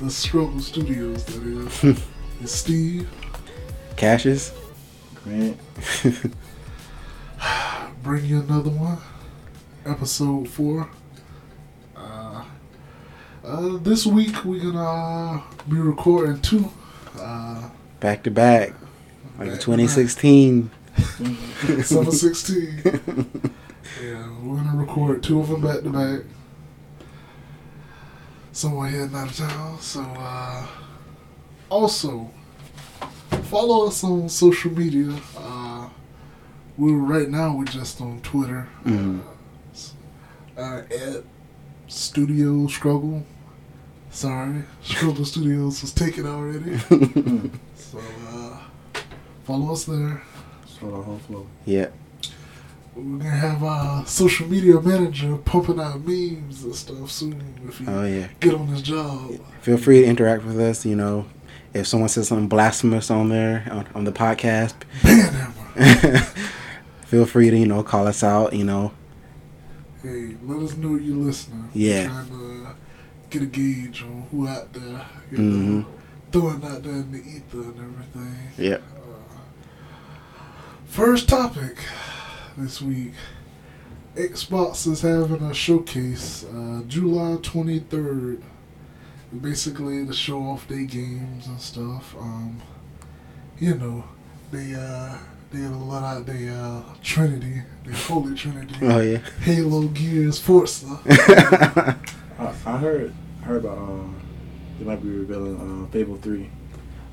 the Struggle Studios. That is, it's Steve. Cassius. Grant. Bring you another one, episode four. Uh, uh, this week we're gonna uh, be recording two. Uh, Back to back. Like Back to 2016. Summer 16. yeah, we're gonna record two of them back to back. Someone heading out of town. So, uh, also, follow us on social media. Uh, we're right now, we're just on Twitter. Mhm. Uh, at Studios Struggle. Sorry, Struggle Studios was taken already. so, uh, follow us there. Start our whole flow. Yeah. We're gonna have our social media manager pumping out memes and stuff soon if he Oh, yeah. get on his job. Feel free to interact with us. You know, if someone says something blasphemous on there, on, on the podcast, feel free to, you know, call us out, you know. Hey, let us know you're listening. Yeah. We're trying to uh, get a gauge on who out there, you Mhm. know, throwing out there in the ether and everything. Yep. First topic this week. Xbox is having a showcase uh, July 23rd. Basically, to show off their games and stuff. Um, you know, they uh, they let out their uh, Trinity, the Holy Trinity. Oh, yeah. Halo, Gears, Forza. I, I heard heard about um they might be revealing uh, Fable three.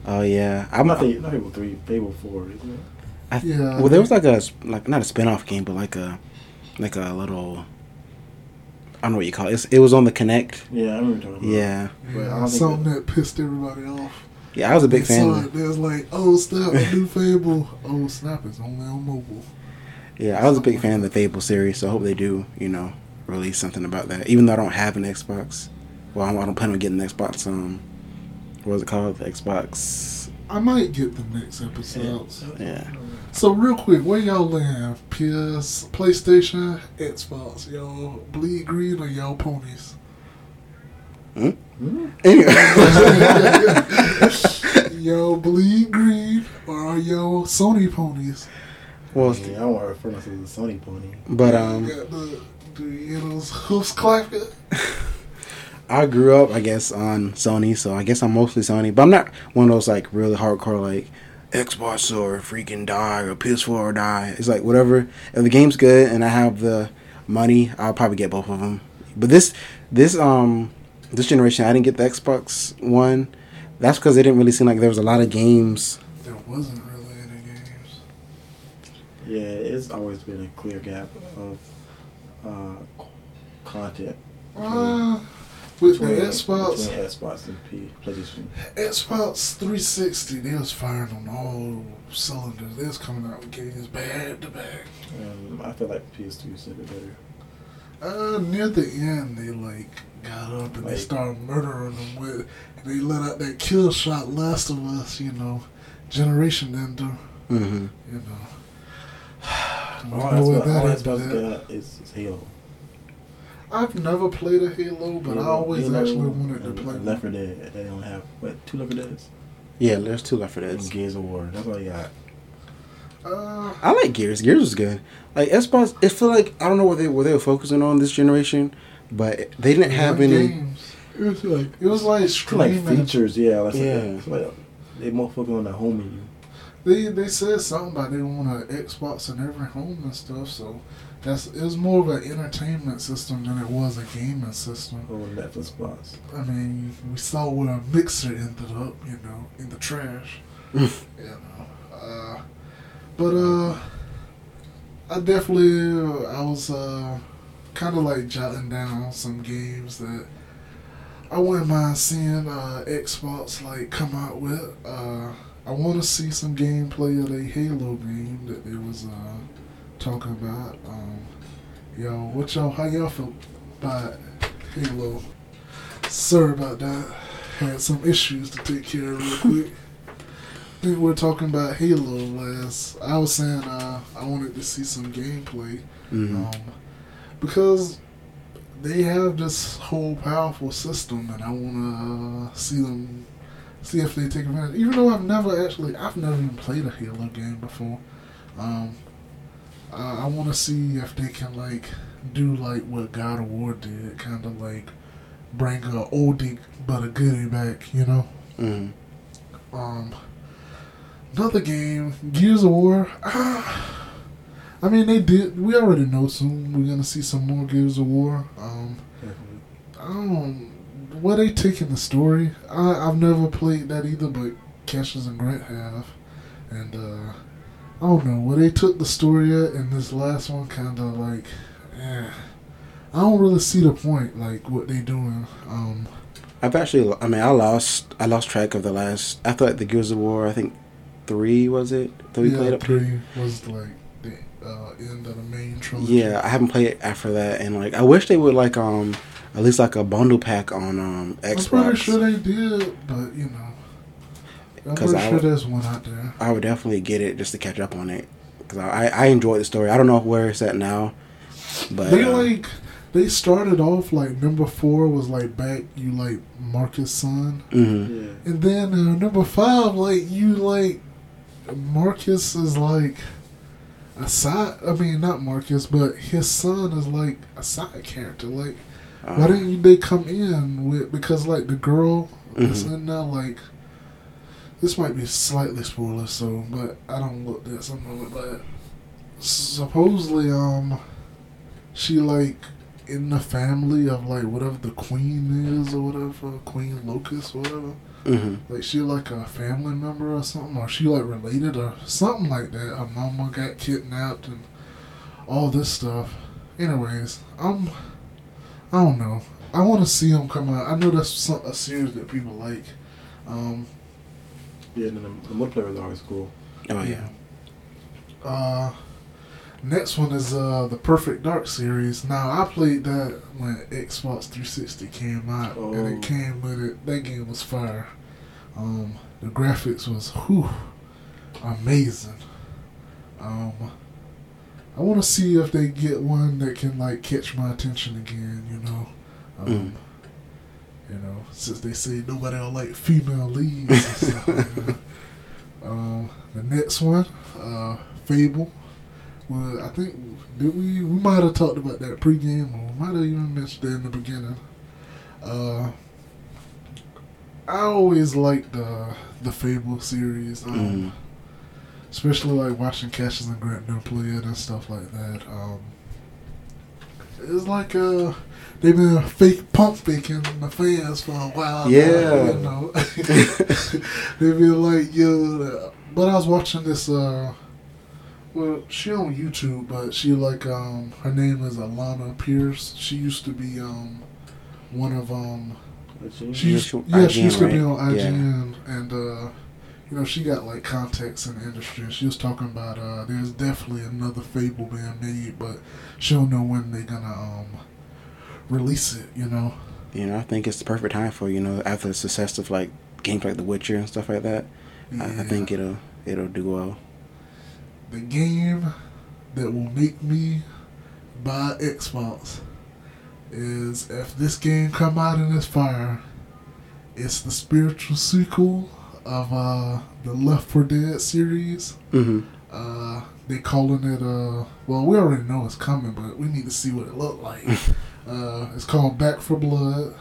Oh, yeah. I'm not Fable, not Fable three, Fable four, isn't it? I, Yeah. Well, there was like a like not a spin-off game, but like a like a little. I don't know what you call it. It's, it was on the Kinect. Yeah, I remember you talking about. Yeah. But I Yeah, something that pissed everybody off. Yeah, I was a big They fan. saw it, They was like, "Oh snap, a new Fable! Oh snap, it's only on mobile." Yeah, I was a big fan of the Fable series, so I hope they do, you know, release something about that. Even though I don't have an Xbox, well, I don't plan on getting an Xbox. Um, what was it called? The Xbox. I might get the next episodes. Yeah. So real quick, where y'all land? PS, PlayStation, Xbox. Y'all bleed green or y'all ponies? Hmm? Anyway. y'all bleed green or are y'all Sony ponies? Well, yeah, I don't want to refer myself as a Sony pony. But um, You got the, the you know those hoofs clapping. I grew up, I guess, on Sony, so I guess I'm mostly Sony. But I'm not one of those like really hardcore like Xbox or freaking die or PS4 or die. It's like whatever. If the game's good and I have the money, I'll probably get both of them. But this this um this generation, I didn't get the Xbox One. That's because it didn't really seem like there was a lot of games. There wasn't really any games. Yeah, it's always been a clear gap of uh, content. Uh, with the between- Xbox, between Xbox and P, PlayStation. Xbox 360, they was firing on all cylinders. They was coming out with games back to back. Um, I feel like PS2 is a bit better. Uh, near the end, they like got up and they Like- started murdering them with. And they let out that kill shot. Last of Us, you know, generation ender. Mm-hmm. You know. All You know what Xbox, that all is, Xbox man. got is, is Halo. I've never played a Halo, but I always Halo actually wanted to and play. Left 4 Dead. They don't have what two Left 4 Deads. Yeah, there's two left for And. Gears of War. That's all you got. Uh, I like Gears. Gears was good. Like Xbox, it feel like I don't know what they what they were focusing on this generation, but they didn't have any. games? It was like It was like like features, yeah. Like, Yeah. It's like they motherfucking on the home menu. They they said something about they want an Xbox in every home and stuff. So that's it was more of an entertainment system than it was a gaming system. Or Netflix Plus. I mean, we saw where a mixer ended up, you know, in the trash. you know, uh, but uh, I definitely I was uh, kind of like jotting down some games that I wouldn't mind seeing uh, Xbox like come out with. Uh, I want to see some gameplay of a Halo game that they was uh, talking about. Um, yo, what y'all? How y'all feel about Halo? Sorry about that. Had some issues to take care of real quick. I think we were talking about Halo last. I was saying uh, I wanted to see some gameplay Mhm. um, because they have this whole powerful system, and I want to uh, see them see if they take advantage. Even though I've never actually, I've never even played a Halo game before. Um, uh, I want to see if they can like do like what God of War did, kind of like bring a oldie but a goodie back, you know. Mhm. Um, another game, Gears of War. Ah, I mean, they did. We already know soon we're gonna see some more Gears of War. Um, Definitely. I don't. Where they taking the story? I I've never played that either, but Cassius and Grant have, and uh, I don't know where they took the story at. And this last one kind of like, eh, I don't really see the point. Like what they doing. Um, I've actually, I mean, I lost, I lost track of the last. I thought the Gears of War, I think three was it that we yeah, played up to. three was like the uh, end of the main trilogy. Yeah, I haven't played it after that, and like, I wish they would like um at least like a bundle pack on um I'm Xbox. pretty sure they did, but you know, I'm 'Cause pretty I sure would- there's one out there. I would definitely get it just to catch up on it because I I enjoyed the story. I don't know where it's at now, but They uh, like they started off like number four was like back you like Marcus' son, mhm. Yeah. and then uh, number five like you like Marcus is like a side. I mean not Marcus, but his son is like a side character. Like why uh, didn't they come in with because like the girl that's Mhm. in there like. This might be slightly spoiler, so but I don't look at something like that. Supposedly, um, she like in the family of like whatever the queen is or whatever, Queen Locust or whatever. mhm. Like she like a family member or something, or she like related or something like that. Her mama got kidnapped and all this stuff. Anyways, I'm I don't know. I want to see him come out. I know that's a series that people like. Um, Yeah, and then the, the multiplayer was always cool. Oh yeah. Uh, next one is uh the Perfect Dark series. Now I played that when Xbox 360 came out, and Oh. it came with it. That game was fire. Um, the graphics was whew, amazing. Um, I want to see if they get one that can like catch my attention again. You know, um, Mm. You know, since they say nobody will like female leads. and stuff that. Um, the next one, uh, Fable. Well, I think did we we might have talked about that pregame, or we might have even mentioned it in the beginning. Uh, I always liked the the Fable series, um, Mhm. especially like watching Cassius and Grant play it and stuff like that. Um, it's like uh, they've been fake pump faking the fans for a while. now, Yeah. you know, they've been like yo. But I was watching this. uh well, she on YouTube, but she like um her name is Alana Pierce. She used to be um one of um she used, she- yeah she used to be on right? Yeah. IGN and uh you know she got like contacts in the industry. And She was talking about uh there's definitely another Fable being made, but she don't know when they're gonna um release it. You know. You know, I think it's the perfect time for you know after the success of like games like The Witcher and stuff like that. I, I think it'll it'll do well. the game that will make me buy Xbox is if this game come out in this fire, it's the spiritual sequel of uh, the Left 4 Dead series. Mm-hmm. Uh, they calling it uh well we already know it's coming, but we need to see what it look like. Uh, it's called Back 4 Blood.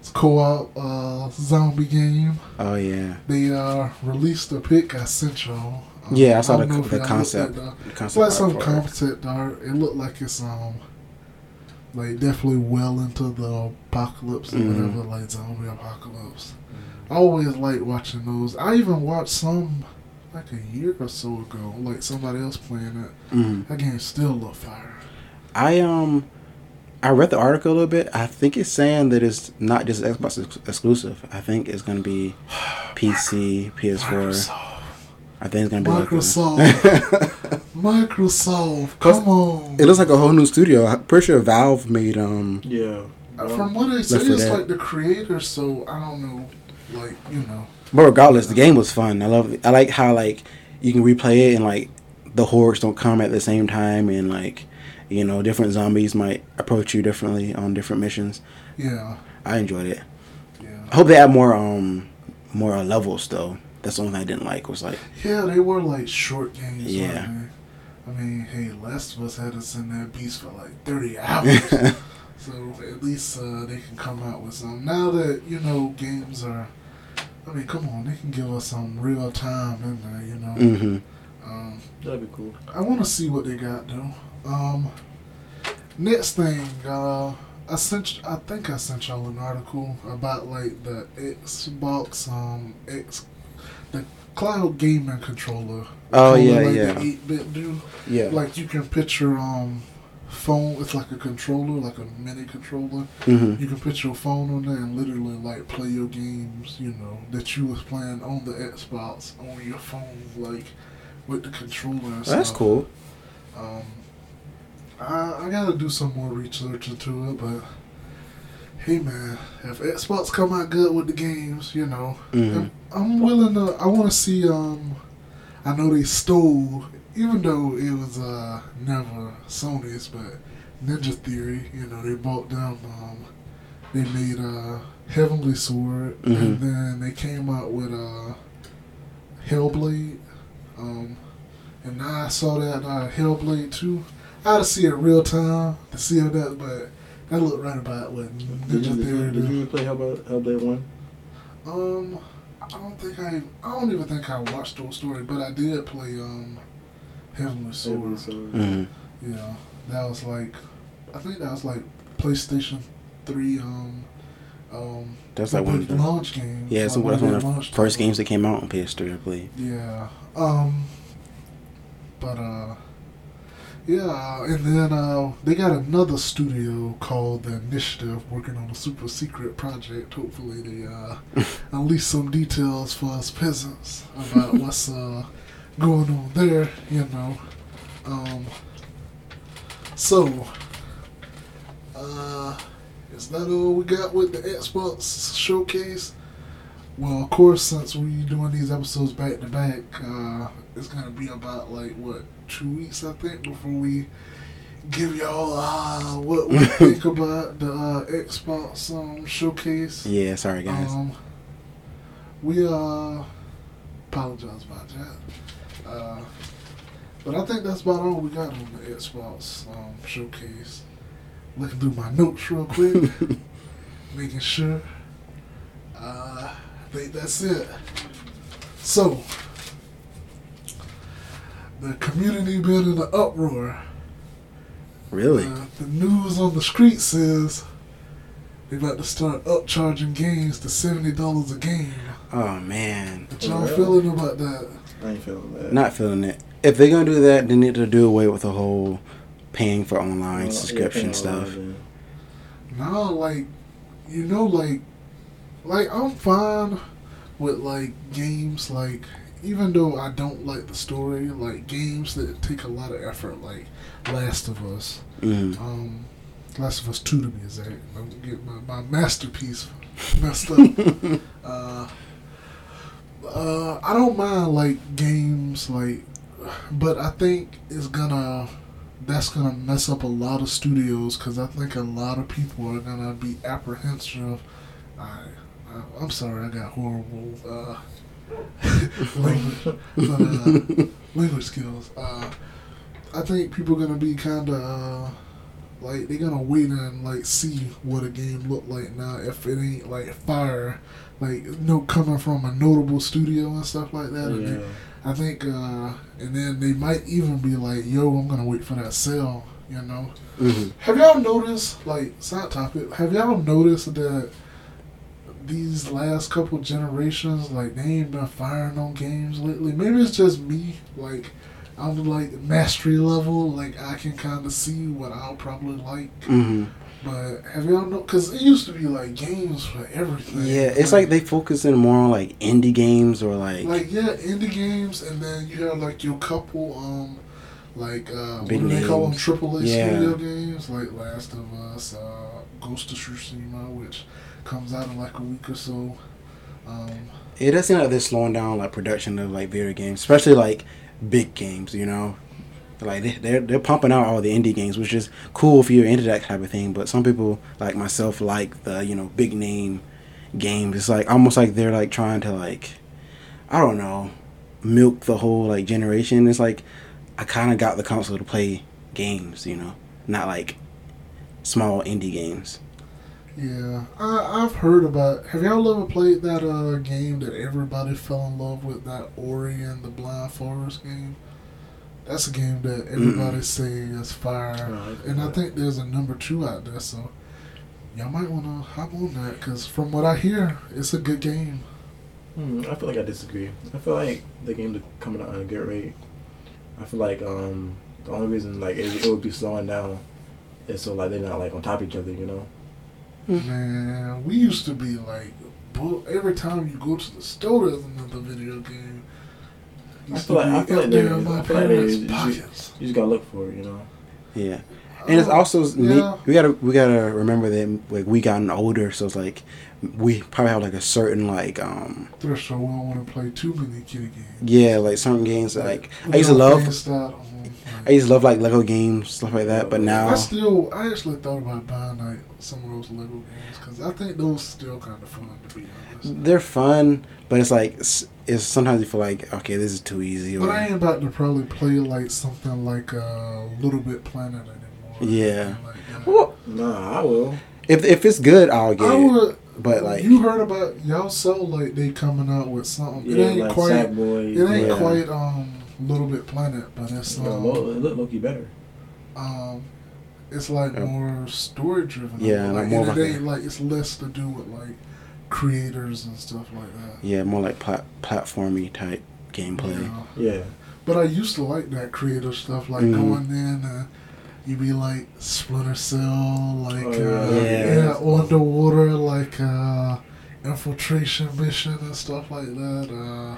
It's a co-op uh, zombie game. Oh yeah. They uh, released a pic. I sent y'all. Um, Yeah, I saw don't the- the concept- at the- the It's concept like some concept art. It looked like it's um like definitely well into the apocalypse or Mhm. whatever, like zombie apocalypse. I always like watching those. I even watched some like a year or so ago, like somebody else playing it. Mhm. That game still look fire. I um, I read the article a little bit. I think it's saying that it's not just Xbox ex- exclusive. I think it's gonna be PC, PS4. Microsoft. I think it's gonna be Microsoft. like. A, Microsoft. Come on. it looks like a whole new studio. I'm pretty sure Valve made um. Yeah. From what I see, it's Dead. like the creator, so I don't know. Like, you know. But regardless, the game was fun. I love. I like how like you can replay it and like the hordes don't come at the same time and like you know different zombies might approach you differently on different missions. Yeah. I enjoyed it. Yeah. I hope they add more um more uh, levels though. That's the only thing I didn't like was like Yeah, they were like short games. Yeah. weren't? I mean, hey, Last of Us had us in that beast for like 30 hours. so at least uh, they can come out with some. Now that, you know, games are. I mean, come on, they can give us some real time in there, you know. hmm Um, That'd be cool. I want to see what they got though. Um, next thing, uh, I sent. I think I sent y'all an article about like the Xbox um X, the cloud gaming controller. Oh, Controller yeah, like yeah. The 8BitDo. Yeah. Like you can picture um phone. It's like a controller, like a mini controller. hmm You can put your phone on there and literally like play your games, you know, that you was playing on the Xbox on your phone, like with the controller. And That's cool. Um, I I gotta do some more research into it, but hey man, if Xbox come out good with the games, you know, Mhm. I'm, I'm willing to. I want to see. Um, I know they stole, even though it was uh never Sony's, but Ninja Theory. You know, they bought them. Um, they made uh Heavenly Sword, and Mhm. then they came out with uh Hellblade. Um, and now I saw that uh, Hellblade 2. I had to see it real time to see how that, but that looked right about what Did Ninja you, did, Theory you, did you play Hellblade, Hellblade 1? Um, I don't think I, I don't even think I watched those story, but I did play um, Heavenly Sword. Heavenly Sword. hmm Yeah, that was like, I think that was like PlayStation 3. Um, um, That's like one of the the launch game. yeah. It's like one of the first titles. games that came out on PS3, I believe. Yeah. Um. But uh. Yeah, and then uh, they got another studio called The Initiative working on a super secret project. Hopefully, they uh, unleash some details for us peasants about what's uh, going on there, you know. Um, so, uh, is that all we got with the Xbox showcase? Well, of course, since we're doing these episodes back to back, uh, it's gonna be about like what two weeks, I think, before we give y'all uh, what we think about the uh, Xbox um, showcase. Yeah. Sorry guys. Um, we uh apologize about that. Uh, but I think that's about all we got on the Xbox um, showcase. Looking through my notes real quick, making sure. Uh, I think that's it. So, the community been in an uproar. really? Uh, the news on the street says they about to start upcharging games to seventy dollars a game. oh man. What y'all really? feeling about that? I ain't feeling that. Not feeling it. If they're gonna do that, they need to do away with the whole paying for online yeah, subscription paying stuff. online, No, like you know, like like I'm fine with like games like even though I don't like the story, like games that take a lot of effort, like Last of Us. Mm. Um Last of Us Two to be exact. Don't get my, my masterpiece messed up. uh uh I don't mind like games like but I think it's gonna that's gonna mess up a lot of studios because I think a lot of people are gonna be apprehensive. I, I I'm sorry, I got horrible uh, language, but, uh, language skills. Uh, I think people are gonna be kind of uh, like they're gonna wait and like see what a game look like now if it ain't like fire, like no coming from a notable studio and stuff like that. And Yeah. they- I think, uh, and then they might even be like, "Yo, I'm gonna wait for that sale," you know. hmm Have y'all noticed, like, side topic? Have y'all noticed that these last couple generations, like, they ain't been firing on games lately? Maybe it's just me, like, I'm like mastery level, like I can kind of see what I'll probably like. hmm But have y'all know? Because it used to be like games for everything. Yeah, it's like they focusing more on like indie games or like, like yeah, indie games, and then you have like your couple, um, like uh, what do they call them? Triple A Yeah. studio games, like Last of Us, uh, Ghost of Tsushima, which comes out in like a week or so. Um, it does seem like they're slowing down like production of like video games, especially like big games. You know, like they- they're they're pumping out all the indie games, which is cool if you're into that type of thing. But some people like myself like the you know big name games. It's like almost like they're like trying to like I don't know milk the whole like generation. It's like I kind of got the console to play games, you know, not like small indie games. yeah, I, I've heard about. Have y'all ever played that uh, game that everybody fell in love with? That Ori and the Blind Forest game. That's a game that everybody say is fire, Oh, and I think there's a number two out there. So y'all might want to hop on that because from what I hear, it's a good game. Hmm, I feel like I disagree. I feel like the game's coming out at a good rate. I feel like um, the only reason like it, it would be slowing down is so like they're not like on top of each other, you know. Man, we used to be like, every time you go to the store, there's another video game. I Used feel like I feel like up there there in my I feel like there parents' you, pockets. you just gotta look for it, you know. Yeah. And it's Oh, also yeah. we gotta we gotta remember that like we gotten older, so it's like we probably have like a certain like um threshold. We don't want to play too many kitty games. yeah like certain games like We I used to love play I used to love like Lego games stuff like that, but now I still, I actually thought about buying like some of those Lego games because I think those still kind of fun to be honest. they're fun, but it's like it's, it's sometimes you feel like okay this is too easy But I ain't about to probably play like something like a LittleBigPlanet anymore. Yeah. Like that. well, Nah, I will. if if it's good I'll get I it. But like you heard about y'all so like they coming out with something. It Yeah, ain't like quite. Sackboy. It ain't Yeah. quite um LittleBigPlanet, but it's No, um, Lo- it look Loki better. um it's like Yeah. more story driven. Yeah, like, like more and it ain't like it's less to do with like creators and stuff like that. yeah more like plat- platformy type gameplay. Yeah. Yeah. But I used to like that creative stuff, like Mhm. going in and you be like Splinter Cell, like Oh, uh, yeah. yeah, underwater, like uh, infiltration mission and stuff like that. Uh,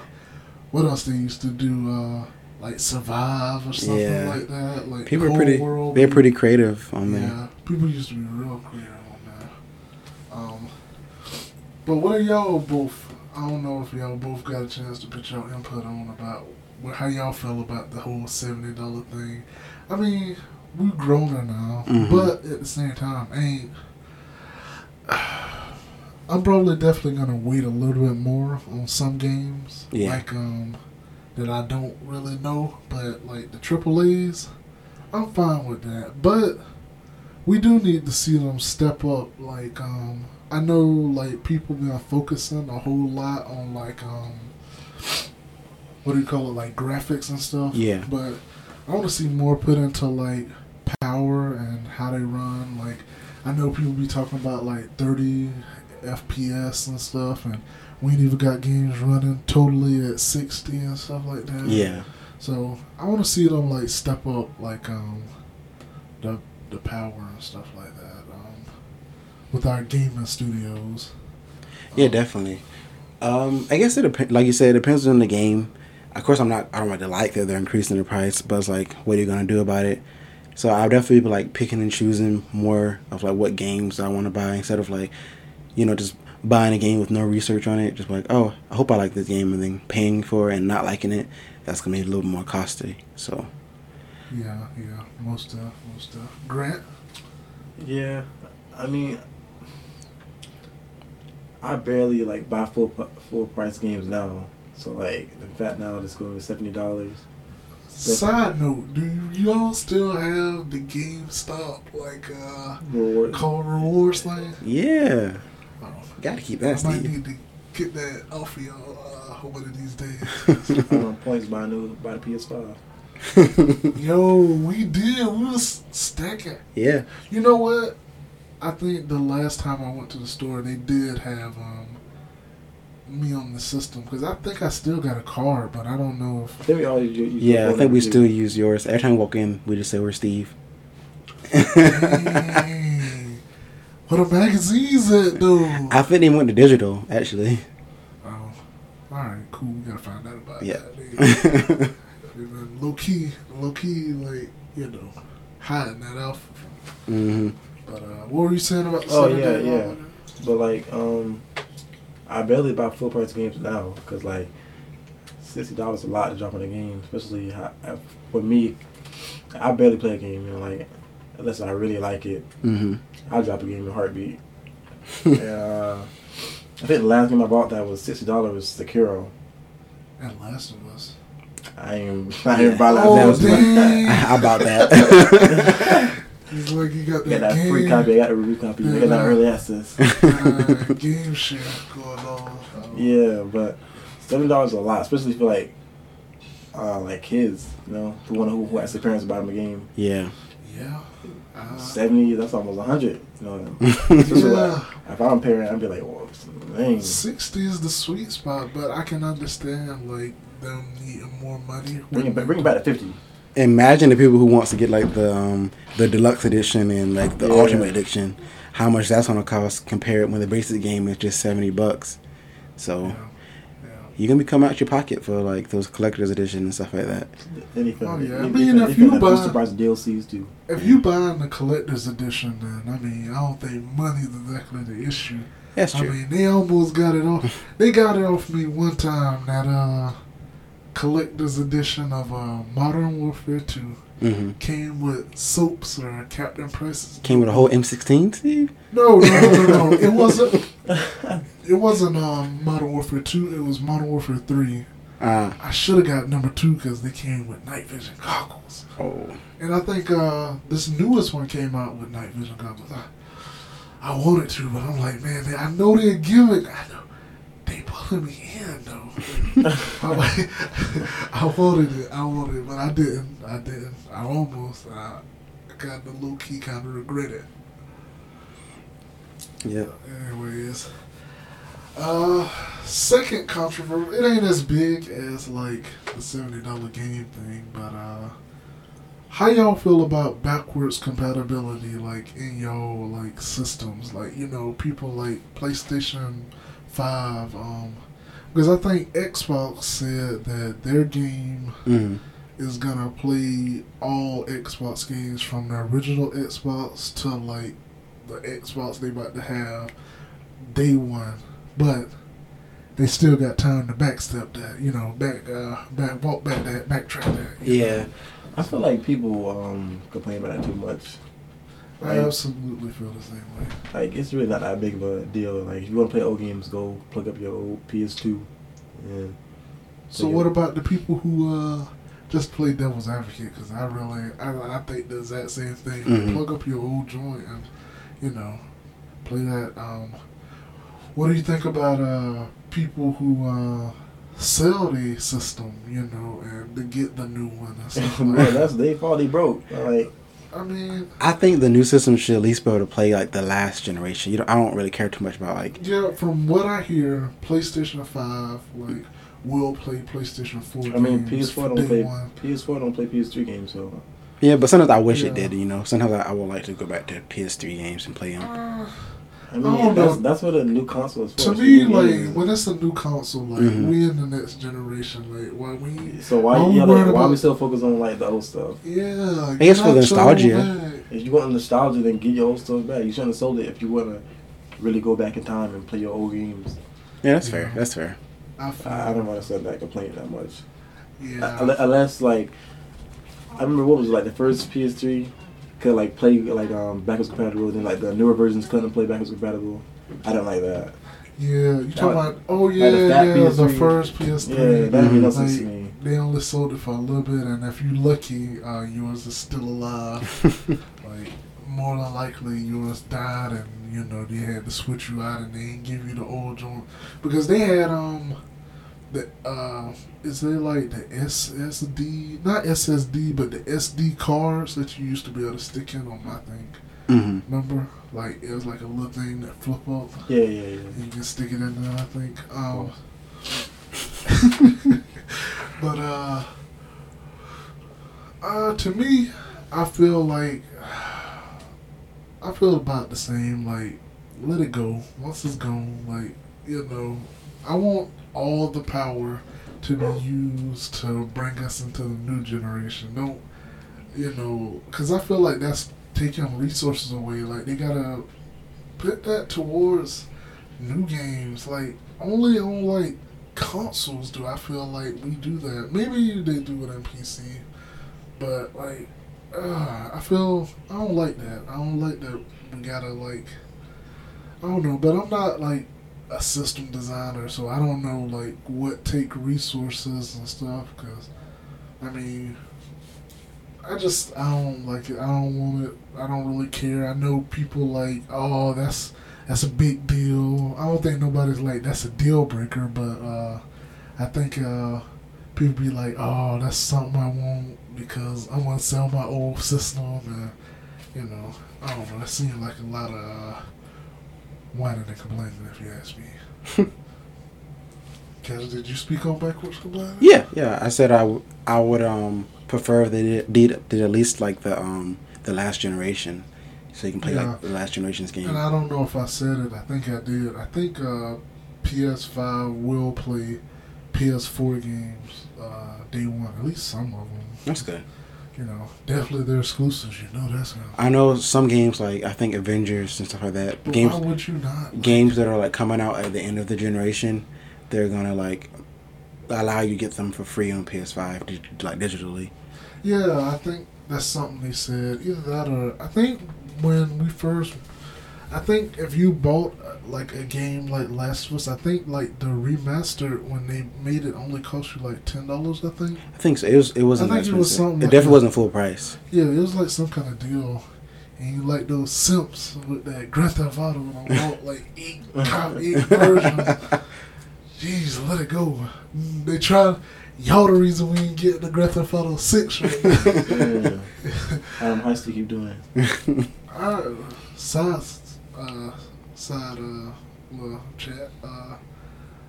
what else they used to do? Uh, like survive or something Yeah. like that. Like People are pretty World. they're pretty creative on there. Yeah, people used to be real creative on that. But what are y'all both? I don't know if y'all both got a chance to put your input on about how y'all feel about the whole seventy dollar thing. I mean, we're growner now, Mhm. but at the same time, ain't. I'm probably definitely gonna wait a little bit more on some games, Yeah. like um, that I don't really know, but like the triple A's, I'm fine with that. But we do need to see them step up. Like um, I know like people been focusing a whole lot on like um, what do you call it, like graphics and stuff. Yeah. But I want to see more put into like power and how they run. Like I know people be talking about like 30 FPS and stuff, and we ain't even got games running totally at 60 and stuff like that. Yeah. So I want to see them like step up, like um, the the power and stuff like that. With our gaming studios. Yeah, definitely. Um, I guess it depends. Like you said, it depends on the game. Of course, I'm not. I don't really like that they're increasing the price, but it's like, what are you gonna do about it? So I'll definitely be like picking and choosing more of like what games I want to buy instead of like, you know, just buying a game with no research on it. Just like, oh, I hope I like this game, and then paying for it and not liking it. That's gonna be a little bit more costly. So Yeah, yeah, most stuff, most stuff. Grant. Yeah, I mean, I barely like buy full full price games now. So like the fact now it's going to seventy dollars. Side note: Do you all still have the GameStop like uh Reward. call rewards thing? Yeah. Oh, Gotta keep that. I that, might need to get that off of y'all uh, one of these days. um, points by new by the PS5. Yo, we did. We was stacking. yeah. You know what? I think the last time I went to the store, they did have um me on the system because I think I still got a card, but I don't know I if. think we all use, use Yeah, I think we phone still use yours. Every time we walk in, we just say we're Steve. Dang. Where the magazines at though? I think they went to digital, actually. Oh, all right, cool. We gotta find out about it. Yeah. that. And low key, low key, like you know, hiding that off. hmm But uh, what were you saying about the Oh, Saturday yeah, yeah. But like, um, I barely buy full price games now because like sixty dollars a lot to drop on a game, especially how, for me. I barely play a game, you know, like unless I really like it. hmm I drop a game in a heartbeat. and, uh, I think the last game I bought that was sixty dollars was Sekiro. And Last of Us. I ain't I ain't buy that. Oh, that was dang. How about that? He's like, you got I got that, that free game, copy. I got the review copy. I got that early access. uh, game share going on. Um, Yeah, but seven dollars is a lot, especially for like uh, like kids, you know, who want to who, who ask their parents to buy them a game. yeah. Yeah. Uh, Seventy, that's almost a hundred. You know, especially Yeah. like, if I'm a parent, I'd be like, well, dang. 60 is the sweet spot, but I can understand, like, them needing more money. Bring it back, bring it back to fifty. Imagine the people who wants to get like the um, the deluxe edition and like the Yeah. ultimate edition. How much that's gonna cost compared when the basic game is just seventy bucks. So Yeah. Yeah. you can be coming out your pocket for like those collector's edition and stuff like that. Anything. Oh, yeah. I Anything- if you that buy- booster price DLCs too. If you buying the collector's edition, then, I mean, I don't think money's exactly the issue. That's true. I mean, they almost got it off. They got it off me one time, that uh, collector's edition of uh, Modern Warfare 2 hmm came with soaps or Captain Price's. Came with a whole M16, Steve. No, no, no, no, no. It wasn't. It wasn't um, Modern Warfare Two. It was Modern Warfare Three. Uh, I should have got number two because they came with night vision goggles. oh, And I think uh, this newest one came out with night vision goggles. I, I wanted to, but I'm like, man, I know they're giving. I know they pulling me in though. I'm I wanted it. I wanted it, but I didn't. I didn't. I almost. I got the low key kind of regret it. yeah. Anyways, uh, second controversy. It ain't as big as like the seventy dollar game thing, but uh, how y'all feel about backwards compatibility, like in your like systems, like you know people like PlayStation Five, um, because I think Xbox said that their game hmm is gonna play all Xbox games from the original Xbox to like the Xbox they about to have day one, but they still got time to backstep that, you know, back uh back walk back that backtrack that. Yeah. I feel like people um, complain about that too much. Know. I absolutely feel the same way. Like it's really not that big of a deal. Like if you want to play old games, go plug up your old PS2. And So Yeah. what about the people who uh just play devil's advocate? Because I really, I, I think the exact same thing. Mhm. Plug up your old joint and you know play that. Um, what do you think about uh people who uh sell the system? You know, and to get the new one and stuff like that. that's they fault. They broke. Like I mean, I think the new system should at least be able to play like the last generation. You know, I don't really care too much about like. yeah. From what I hear, PlayStation Five like will play PlayStation Four. I mean, PS4 day don't play one. PS4 don't play PS3 games. So Yeah, but sometimes I wish Yeah. it did. You know, sometimes I, I would like to go back to PS3 games and play them. Uh, I mean, don't that's know. that's what a new console is for. To me, new like games. when it's a new console, like Mhm. we in the next generation, like why we, so why why we yeah, worried like, why about- we still focus on like the old stuff? yeah. I guess get for out nostalgia. If you want nostalgia, then get your old stuff back. You shouldn't have sold it if you want to really go back in time and play your old games. Yeah, that's Yeah. fair. That's fair. I, feel, I, I don't want to understand that complaint that much. Yeah. Unle- Unless like, I remember what was it, like the first PS3 could like play like um backwards compatible, then like the newer versions couldn't play backwards compatible. I don't like that. yeah. You talking about? Oh yeah, like the fat yeah. The PS3. first Yeah, PS3. that made no Mhm. sense to Like, me. they only sold it for a little bit, and if you're lucky, uh, yours is still alive. like more than likely, yours died, and you know they had to switch you out, and they didn't give you the old joint because they had um the uh is they like the SSD not SSD but the SD cards that you used to be able to stick in on my thing. hmm Remember, like it was like a little thing that flip up. Yeah, yeah, yeah. You can stick it in there, I think. Um, but uh, uh, to me, I feel like I feel about the same. Like, let it go. Once it's gone, like you know, I want all the power to be used to bring us into the new generation. Don't you know? Because I feel like that's taking resources away. Like they gotta put that towards new games. Like only on like consoles do I feel like we do that. Maybe they do it on PC, but like uh, I feel I don't like that. I don't like that we gotta like I don't know. But I'm not like a system designer, so I don't know like what take resources and stuff. Cause I mean. I just I don't like it. I don't want it. I don't really care. I know people like, oh, that's that's a big deal. I don't think nobody's like that's a deal breaker, but uh, I think uh, people be like, oh, that's something I want because I want to sell my old system, and you know, I don't know. That seems like a lot of uh, whining and complaining, if you ask me. Kaz, did you speak on backwards complaining? Yeah, yeah. I said I, w- I would um prefer if they did, did did at least like the um the last generation, so you can play Yeah. like the last generation's game. And I don't know if I said it. I think I did. I think uh, PS5 will play PS4 games uh, day one. At least some of them. That's good. You know, definitely they're exclusives. You know that's. I know some games like I think Avengers and stuff like that. But games why would you not? games that are like coming out at the end of the generation, they're gonna like allow you to get them for free on PS5, like digitally. Yeah, I think that's something they said. Either that or I think when we first, I think if you bought uh, like a game like Last of Us, I think like the remastered when they made it only cost you like ten dollars. I think. I think so. It was it wasn't I that think it was something It like definitely that. wasn't full price. Yeah, it was like some kind of deal. And you like those simps with that Grand Theft Auto on all like eight top eight versions. Jeez, let it go. Mm, They try y'all the reason we didn't get the Grand Theft Auto six right now. yeah. how still keep doing? Alright, side, uh, side, uh, well, chat. Uh,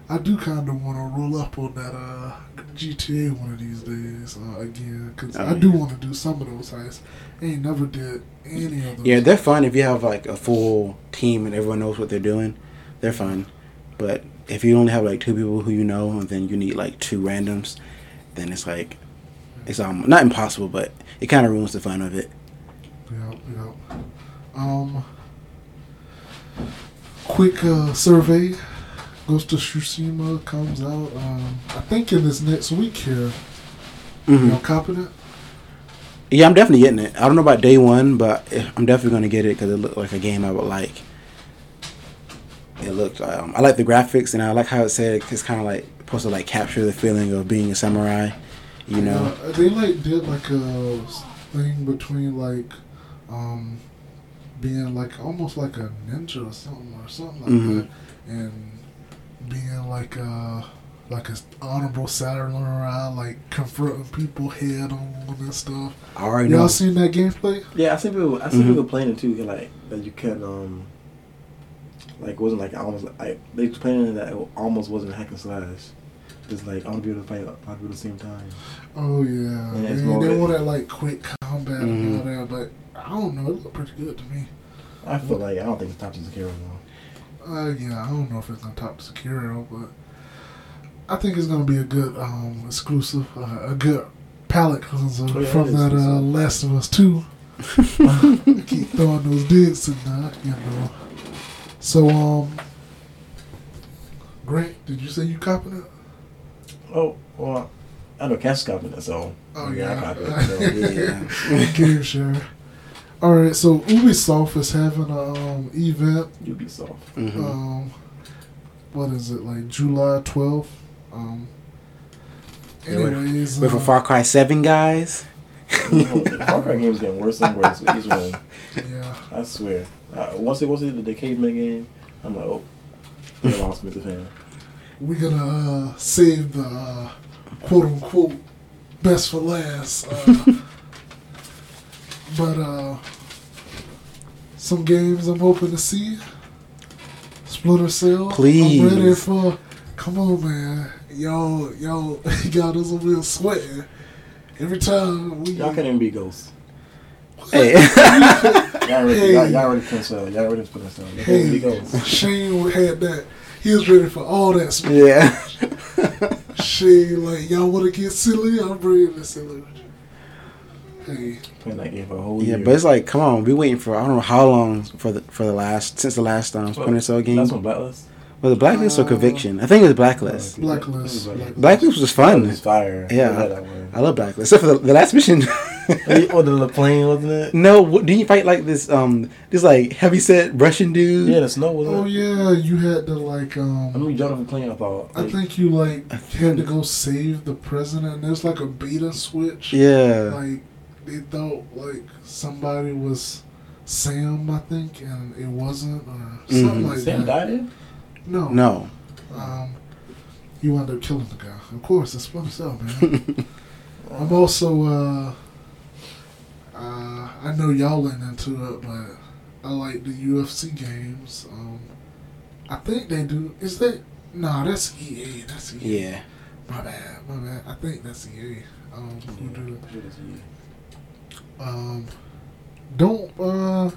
I do kind of want to roll up on that uh, GTA one of these days uh, again because Oh, I do want to do some of those heists. Ain't never did any of those. Yeah, they're fun if you have like a full team and everyone knows what they're doing. They're fun, but if you only have like two people who you know and then you need like two randoms, then it's like it's um not impossible, but it kind of ruins the fun of it. Yeah, yeah. Um, quick uh, survey. Ghost of Tsushima comes out. Um, I think in this next week here. Mhm. Y'all copying it? Yeah, I'm definitely getting it. I don't know about day one, but eh, I'm definitely gonna get it because it looked like a game I would like. It looked. Um, I like the graphics and I like how it said it's kind of like supposed to like capture the feeling of being a samurai. You know. They like did like a thing between like, um, being like almost like a ninja or something or something like Mhm. that, and being like a like a honorable samurai, like confronting people head on and stuff. I already Y'all know. seen that gameplay? Yeah, I seen people. I see Mhm. people playing it too. Like that you can um. Like it wasn't like almost like they was playing that it almost wasn't hack and slash. It's like I want to be able to play five people at the same time. Oh yeah, Yeah, it's they, more they of it. want that like quick combat and all that, but I don't know. It looked pretty good to me. I feel like I don't think it's top to Sekiro though. Uh, yeah, I don't know if it's gonna top Sekiro, but I think it's gonna be a good um, exclusive, uh, a good palate cleanser Oh, yeah, from that uh. Last of Us Two. uh, keep throwing those digs in there, you know. So, um, Grant, did you say you copied it? Oh well, I know Cash copied it, so Oh yeah, I yeah, copied it. So. Yeah. game share. All right, so Ubisoft is having a um, event Ubisoft. Mhm. um, what is it like July 12th? Um, Anyways, With a uh, Far Cry Seven guys. the Far Cry game's getting worse and worse with each one. yeah, I swear. Uh, once it once it the caveman game, I'm like, oh, they lost me the fan. we're gonna uh, save the uh, quote unquote best for last. But uh, some games I'm hoping to see. Splinter Cell. Please. I'm ready for. Come on, man. Yo, yo, got us over here sweating. Every time we. Y'all can't even be ghosts. Hey. Y'all already, Hey. y'all, y'all already put cell. Y'all already put cell. They can't be Hey, ghosts. Shane had that. He was ready for all that smoke. yeah. Shane, like, y'all want to get silly? I'm ready to silly. Hey, Playing that game for a whole Yeah, year. but it's like, come on, we waiting for I don't know how long for the for the last since the last um, Splinter Cell game. That's on Blacklist. Was it Blacklist or Uh, Conviction? I think it was Blacklist. Blacklist. Blacklist. Blacklist was fun. It's fire. Yeah. I love that. I love Blacklist, except for the, the last mission. or the plane wasn't it? no, what, didn't you fight like this um this like heavy set Russian dude? Yeah, the snow wasn't Oh it? yeah, you had to like I um. mean, we jumped off a plane. I thought. I think you like had to go save the president. There's like a beta switch. Yeah. Like they thought like somebody was Sam, I think, and it wasn't, or something Mhm. like Sam that. died. No, No. Um, you wound up killing the guy. Of course, it's Splinter Cell, man. I'm also, uh, uh, I know y'all ain't into it, but I like the UFC games. Um, I think they do. Is that? Nah, that's EA. That's EA. Yeah. My bad. My bad. I think that's EA. Um, who do it? Um, don't uh,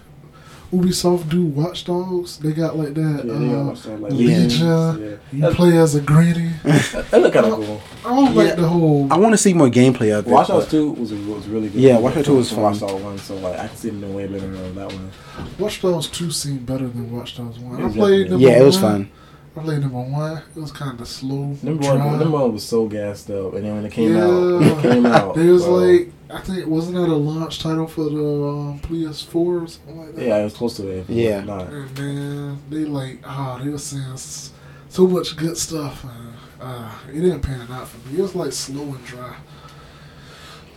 Ubisoft do Watch Dogs? They got like that. Yeah, they got uh, watched on, like, Legion. Yeah. You play as a granny. That look kind of cool. I don't like Yeah. the whole. I want to see more gameplay of it. Watch Dogs 2 was, was really good. Yeah, Watch Dogs 2 was From fun. Watch Dogs 1, so like, I can see them doing way better than that one. Watch Dogs 2 seemed better than Watch Dogs 1. I played number Yeah, it was one. fun. I played number one. It was kind of slow. Number one, number one was so gassed up, and then when it came Yeah. out, it came out. It was bro. like, I think, wasn't that a launch title for the um, PS4 or something like that? yeah, it was close to it. Yeah. Not. And man, they like, ah, they were saying so much good stuff. And, uh, it didn't pan out for me. It was like slow and dry.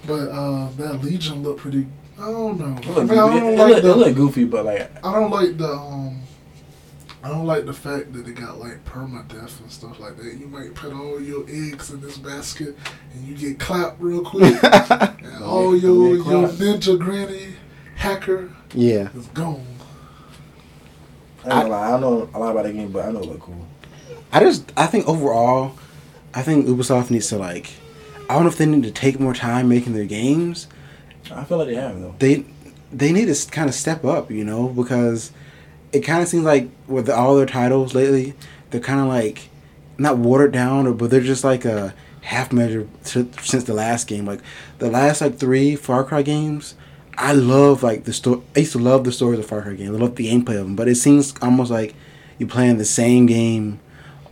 But uh, that Legion looked pretty. I don't know. It I, looked mean, I goofy. don't It like looked- the. it looked goofy, but like, I don't like the um I don't like the fact that they got like permadeath and stuff like that. You might put all your eggs in this basket and you get clapped real quick. and all get- your your ninja granny hacker Yeah. is gone. I don't, know, I don't know a lot about that game, but I know it looked cool. I just I think overall, I think Ubisoft needs to like, I don't know if they need to take more time making their games. I feel like they have though. They they need to kind of step up, you know, because it kind of seems like with all their titles lately, they're kind of like not watered down, or but they're just like a half measure t- since the last game. Like the last like three Far Cry games, I love like the story. I used to love the stories of Far Cry games. I love the gameplay of them, but it seems almost like you're playing the same game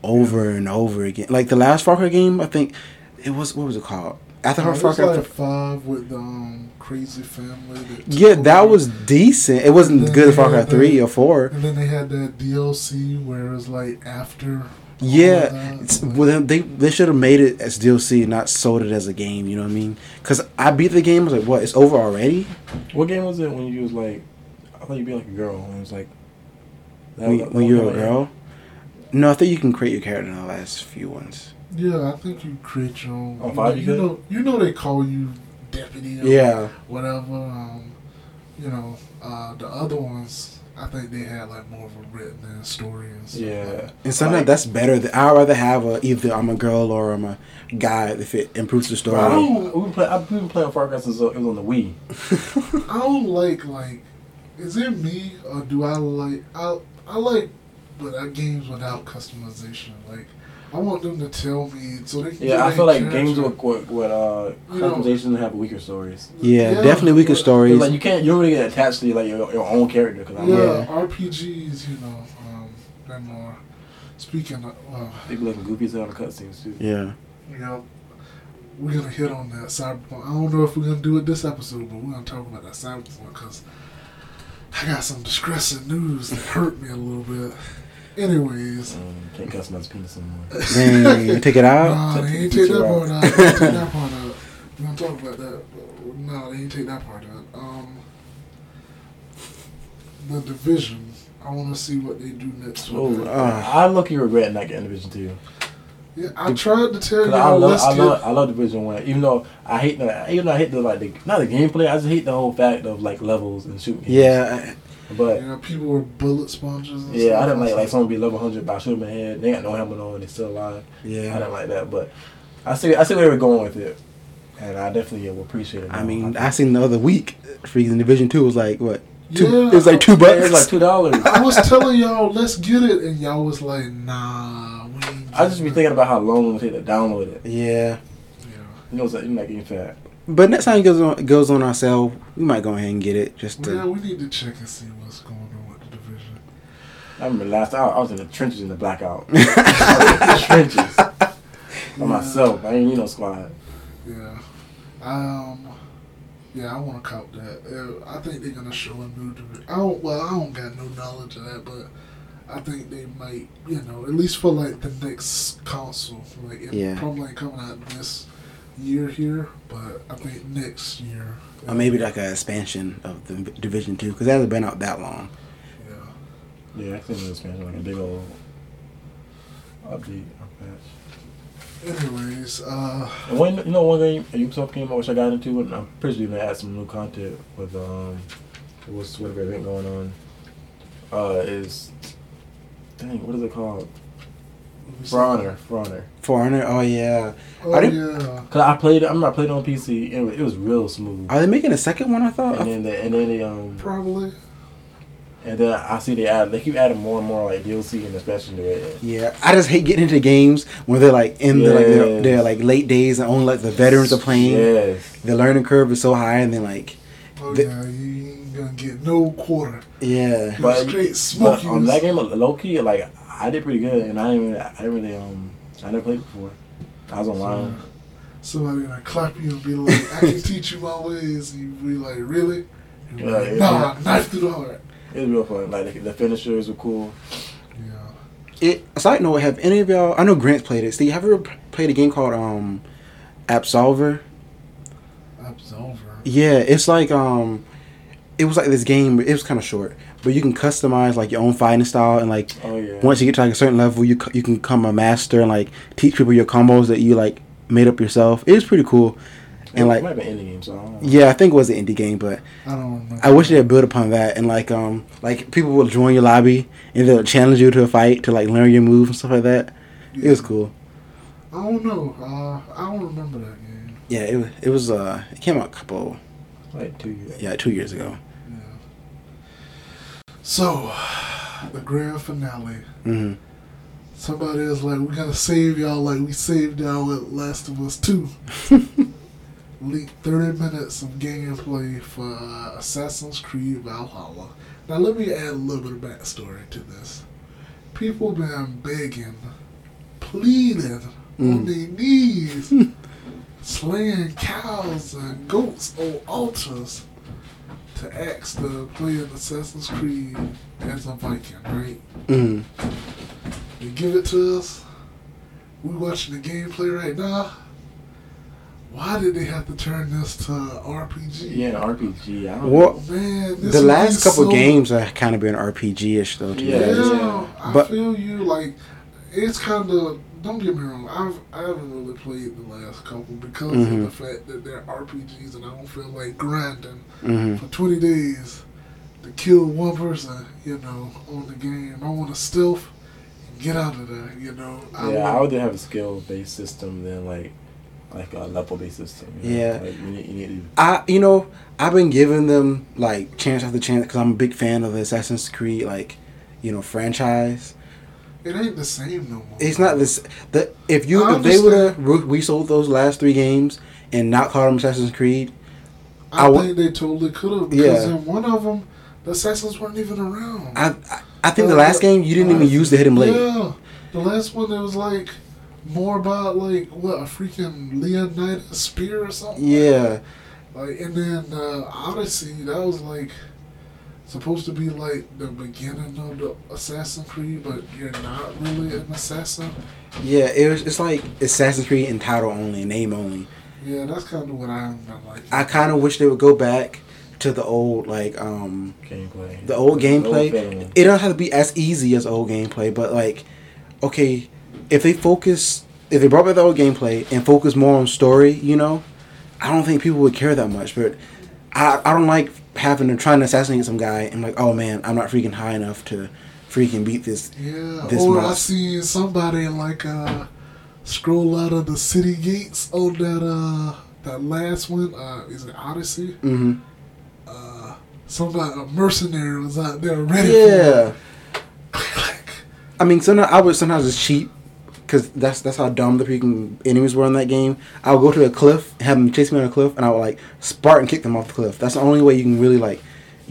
over and over again. Like the last Far Cry game, I think it was what was it called? After it Far was Cry. like five with the um, crazy family. That yeah, that over. was decent. It wasn't Then good as they Far Cry three or four. And then they had that DLC where it was like after. Yeah, it's, well, then they they should have made it as DLC, not sold it as a game. You know what I mean? Because I beat the game. I was like, what? It's over already? What game was it when you was like? I thought you'd be like a girl, and it was like. that When, was- when you're a was like- girl? No, I think you can create your character in the last few ones. Yeah, I think you create your own. On you know, you you know, you know they call you deputy. Or Yeah, Whatever. Um, you know, uh, the other ones, I think they had like more of a written story and stuff. Yeah. and sometimes Like- that's better. Th- I'd rather have a either I'm a girl or I'm a guy if it improves the story. I don't, we play, I've been playing Far Cry since it was on the Wii. I don't like like. Is it me or do I like I I like but uh, games without customization. Like I want them to tell me so they can. Yeah, get I feel like character. games with with, with uh, You know- have weaker stories. yeah, definitely weaker but- stories. Like you can't, you don't really get attached to like your, your own character. Cause I'm Yeah, like, RPGs, you know, um, they're more. Speaking of, uh, they be looking goofy as hell in the cutscenes too. yeah, you know, we're gonna hit on that cyberpunk. I don't know if we're gonna do it this episode, but we're gonna talk about that cyberpunk because I got some distressing news that hurt me a little bit. Anyways, Mm. Can't customize penis anymore. Dang, take it out. Nah, they ain't take that part out. They ain't take that part out. We're gonna talk about that. but No, they ain't take that part out. Um, the division. I want to see what they do next. with Oh, uh, I look you regret not getting Division Two. yeah, I tried to tell y'all. I love, let's I love, I love Division One. Even though I hate the, even though I hate the like the not the gameplay, I just hate the whole fact of like levels and shooting. games. Yeah, but you know, people were bullet sponges. And yeah, stuff. I didn't like like someone be level hundred by shooting my head. They got no helmet on, they still alive. Yeah, I didn't like that, but I see, I see where we're going with it, and I definitely will appreciate it. I mean, I seen the other week, freaking Division Two was like what? Two, Yeah. it was like two Yeah, bucks. it was like two dollars. I was telling y'all, let's get it, and y'all was like, nah. We ain't I just be thinking about how long it would take to download it. yeah. Yeah. You know, it's like, you're not getting fat. But next time it goes on goes on our sale, we might go ahead and get it just Well, yeah, to. we need to check and see what's going on with the division. I remember last I, I was in the trenches in the blackout. I was in the trenches by myself. I ain't need no squad. Yeah. Um. Yeah, I want to cop that. Uh, I think they're gonna show a new division. I don't. Well, I don't got no knowledge of that, but I think they might. You know, at least for like the next console. Like, it Yeah. probably ain't coming out this year here, but I think next year. Or maybe like an expansion of the Division Two because it hasn't been out that long. Yeah. Yeah, I think it was expansion, like a big old update. patch. Anyways, uh, And one, you know, one game a Ubisoft game I wish I got into, and I'm pretty sure they add some new content with um, what's whatever event going on. Uh, is dang, what is it called? For Honor, For Honor. For Honor, oh yeah. Oh Are they- yeah. Cause I played it, I'm not playing on PC. And it, was, it was real smooth. Are they making a second one? I thought. And then they, and then they um Probably. and then I see they add they keep adding more and more like DLC and expansion to it. Yeah, I just hate getting into games when they're like in the like their, Yes. their like late days and only like the veterans are playing. Yes. The learning curve is so high, and then like Oh The- yeah, you ain't gonna get no quarter. yeah, But, Straight but on that game, low key, like I did pretty good, and I didn't really, I didn't really um I never played before. I was online. So, somebody gonna clap you and be like, "I can teach you my ways." And you be like, "Really?" And you're Yeah, like, yeah, nah, knife through the heart. It was real fun. Like the, the finishers were cool. Yeah. it. Side note: Have any of y'all? I know Grant's played it. Steve, have you ever played a game called um, Absolver? Absolver. Yeah, it's like um, it was like this game. It was kind of short, but you can customize like your own fighting style and like Oh yeah. once you get to like a certain level, you c- you can become a master and like teach people your combos that you like made up yourself. It was pretty cool. it And like might be indie game, so I don't know. yeah, I think it was an indie game, but I don't remember. I wish they had built upon that and like um like people will join your lobby and they'll challenge you to a fight to like learn your moves and stuff like that. It was cool. I don't know. Uh, I don't remember that game. Yeah, it was it was uh it came out a couple Like two years. yeah two years ago. So, the grand finale. hmm Somebody is like, "We're gonna save y'all like we saved y'all with Last of Us 2. Leaked 30 minutes of gameplay for uh, Assassin's Creed Valhalla. Now, let me add a little bit of backstory to this. People been begging, pleading on Mm. their knees, slaying cows and goats on altars to ask the play an Assassin's Creed as a Viking, right? hmm They give it to us. We watching the gameplay right now. Why did they have to turn this to RPG? Yeah, RPG. I don't Well, Man, this the last couple so- games have kind of been RPG ish though. To Yeah, be. Yeah, yeah. I But- feel you. Like, it's kind of. Don't get me wrong. I've I haven't really played the last couple because Mhm. of the fact that they're RPGs, and I don't feel like grinding hmm for 20 days to kill one person. You know, on the game. I want to stealth and get out of there. You know. yeah, want- I would have a skill based system than like like a level based system. you know? Yeah. Like you need, you need to I you know I've been giving them like chance after chance because I'm a big fan of the Assassin's Creed like you know franchise. It ain't the same no more. It's not this. The if you I if they would have resold those last three games and not called them Assassin's Creed, I, I think they totally could have because Yeah. in one of them, the assassins weren't even around. I I, I think the last game you didn't even use the hidden blade. Yeah, the last one it was like more about like what a freaking Leonidas spear or something. Yeah, Like and then uh, Odyssey that was like supposed to be like the beginning of the Assassin's Creed, but you're not really an assassin. Yeah, it was. It's like Assassin's Creed in title only, name only. Yeah, that's kind of what I'm not like. I kind of wish they would go back to the old like um Gameplay. the old gameplay. feeling. It doesn't have to be as easy as old gameplay, but like, okay, if they focus, if they brought back the old gameplay and focus more on story, you know, I don't think people would care that much. But I, I don't like having to try to assassinate some guy and like, oh man, I'm not freaking high enough to freaking beat this. Yeah, this or I see somebody like uh scroll out of the city gates on that uh that last one. Uh, is it Odyssey? hmm Uh, somebody a mercenary was out there ready. Yeah. I mean, sometimes I would sometimes it's cheap because that's that's how dumb the freaking enemies were in that game. I would go to a cliff, have them chase me on a cliff, and I would like Spartan kick them off the cliff. That's the only way you can really like